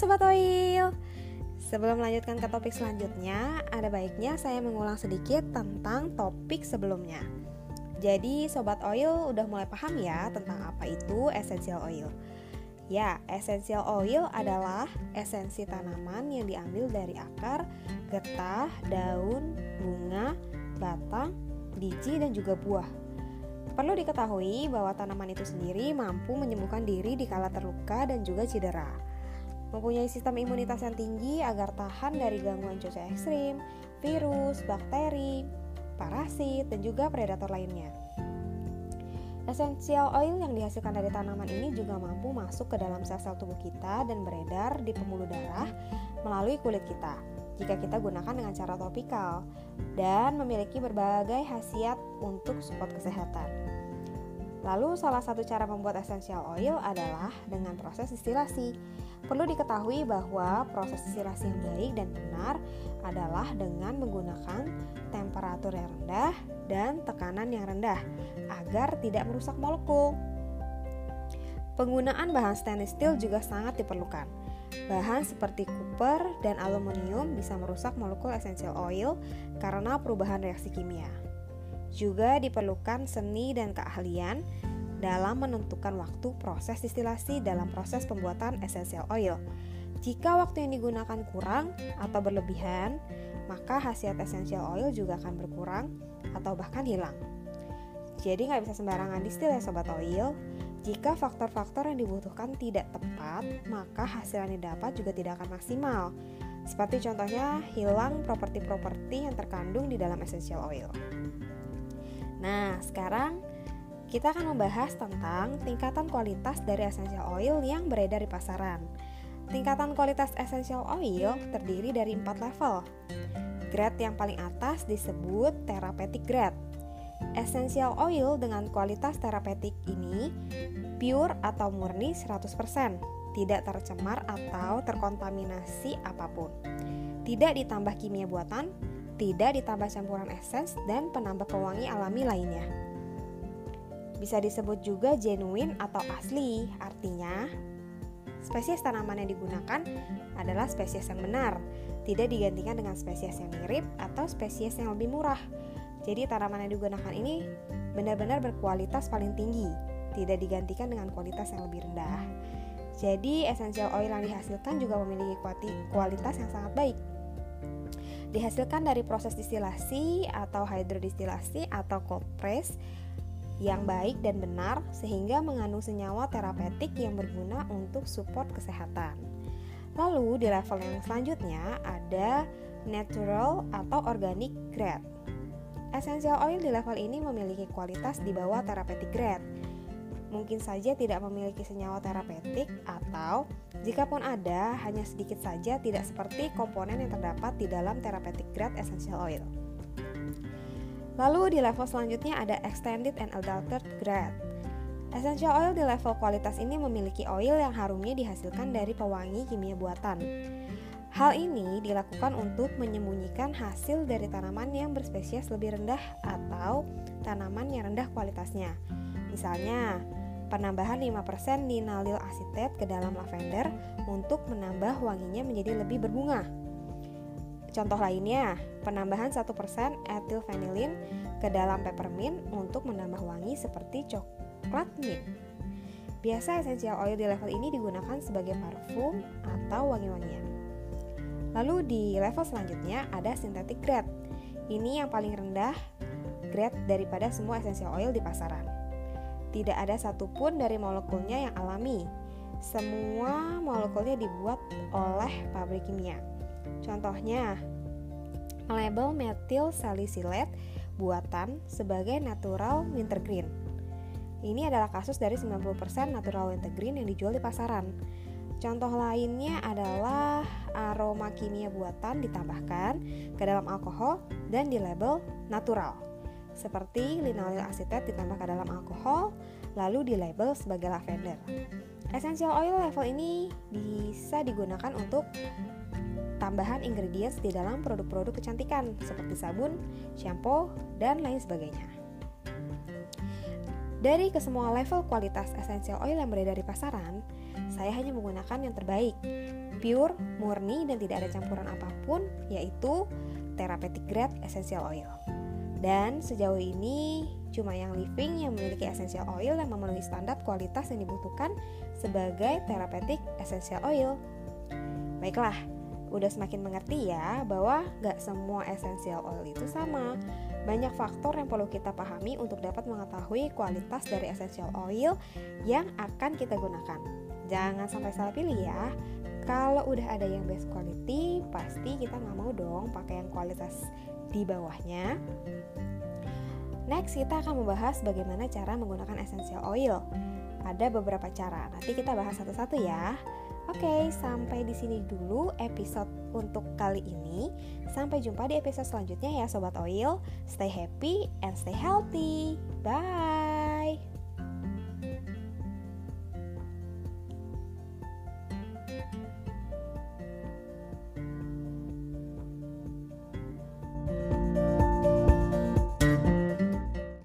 Sobat Oil. Sebelum melanjutkan ke topik selanjutnya Ada baiknya saya mengulang sedikit tentang topik sebelumnya. Jadi Sobat Oil udah mulai paham ya tentang apa itu essential oil? Ya, essential oil adalah esensi tanaman yang diambil dari akar, getah, daun, bunga, batang, biji, dan juga buah. Perlu diketahui bahwa tanaman itu sendiri mampu menyembuhkan diri di kala terluka dan juga cedera. Mempunyai sistem imunitas yang tinggi agar tahan dari gangguan cuaca ekstrim, virus, bakteri, parasit, dan juga predator lainnya. Essential oil yang dihasilkan dari tanaman ini juga mampu masuk ke dalam sel-sel tubuh kita dan beredar di pembuluh darah melalui kulit kita jika kita gunakan dengan cara topikal dan memiliki berbagai khasiat untuk support kesehatan. Lalu salah satu cara membuat essential oil adalah dengan proses distilasi. Perlu diketahui bahwa proses distilasi yang baik dan benar adalah dengan menggunakan temperatur yang rendah dan tekanan yang rendah agar tidak merusak molekul. Penggunaan bahan stainless steel juga sangat diperlukan. Bahan seperti copper dan aluminium bisa merusak molekul essential oil karena perubahan reaksi kimia. Juga diperlukan seni dan keahlian dalam menentukan waktu proses distilasi dalam proses pembuatan essential oil. Jika waktu yang digunakan kurang atau berlebihan, maka khasiat essential oil juga akan berkurang atau bahkan hilang. Jadi nggak bisa sembarangan distil ya sobat oil. Jika faktor-faktor yang dibutuhkan tidak tepat, maka hasil yang didapat juga tidak akan maksimal. Seperti contohnya hilang properti-properti yang terkandung di dalam essential oil. Nah, sekarang kita akan membahas tentang tingkatan kualitas dari essential oil yang beredar di pasaran. Tingkatan kualitas essential oil terdiri dari empat level. Grade yang paling atas disebut therapeutic grade. Essential oil dengan kualitas terapeutik ini pure atau murni 100%, tidak tercemar atau terkontaminasi apa pun. Tidak ditambah kimia buatan, tidak ditambah campuran esens dan penambah pewangi alami lainnya. Bisa disebut juga genuine atau asli, artinya spesies tanaman yang digunakan adalah spesies yang benar, tidak digantikan dengan spesies yang mirip atau spesies yang lebih murah. Jadi tanaman yang digunakan ini benar-benar berkualitas paling tinggi, tidak digantikan dengan kualitas yang lebih rendah. Jadi essential oil yang dihasilkan juga memiliki kualitas yang sangat baik dihasilkan dari proses distilasi atau hidrodistilasi atau cold press yang baik dan benar sehingga mengandung senyawa terapeutik yang berguna untuk support kesehatan. Lalu di level yang selanjutnya ada natural atau organic grade. Essential oil di level ini memiliki kualitas di bawah therapeutic grade mungkin saja tidak memiliki senyawa terapeutik atau jikapun ada hanya sedikit saja tidak seperti komponen yang terdapat di dalam therapeutic grade essential oil. Lalu di level selanjutnya ada extended and adulterated grade. Essential oil di level kualitas ini memiliki oil yang harumnya dihasilkan dari pewangi kimia buatan. Hal ini dilakukan untuk menyembunyikan hasil dari tanaman yang berspesies lebih rendah atau tanaman yang rendah kualitasnya. Misalnya, penambahan 5% linalil acetate ke dalam lavender untuk menambah wanginya menjadi lebih berbunga. Contoh lainnya, penambahan 1% ethyl vanillin ke dalam peppermint untuk menambah wangi seperti coklat mint. Biasa essential oil di level ini digunakan sebagai parfum atau wangi-wangian. Lalu di level selanjutnya ada synthetic grade. Ini yang paling rendah grade daripada semua essential oil di pasaran. Tidak ada satupun dari molekulnya yang alami. Semua molekulnya dibuat oleh pabrik kimia. Contohnya, label metil salicylate buatan sebagai natural wintergreen. Ini adalah kasus dari 90% natural wintergreen yang dijual di pasaran. Contoh lainnya adalah aroma kimia buatan ditambahkan ke dalam alkohol dan di label natural seperti linoleum acetate ditambah ke dalam alkohol, lalu di label sebagai lavender. Essential oil level ini bisa digunakan untuk tambahan ingredients di dalam produk-produk kecantikan seperti sabun, shampoo, dan lain sebagainya. Dari kesemua level kualitas essential oil yang beredar di pasaran, saya hanya menggunakan yang terbaik, pure, murni, dan tidak ada campuran apa pun, yaitu therapeutic grade essential oil. Dan sejauh ini cuma yang living yang memiliki essential oil yang memenuhi standar kualitas yang dibutuhkan sebagai therapeutic essential oil. Baiklah, udah semakin mengerti ya bahwa gak semua essential oil itu sama. Banyak faktor yang perlu kita pahami untuk dapat mengetahui kualitas dari essential oil yang akan kita gunakan. Jangan sampai salah pilih ya. Kalau udah ada yang best quality, pasti kita nggak mau dong pakai yang kualitas di bawahnya. Next, kita akan membahas bagaimana cara menggunakan essential oil. Ada beberapa cara, nanti kita bahas satu-satu ya. Oke, sampai di sini dulu episode untuk kali ini. Sampai jumpa di episode selanjutnya ya Sobat Oil. Stay happy and stay healthy. Bye.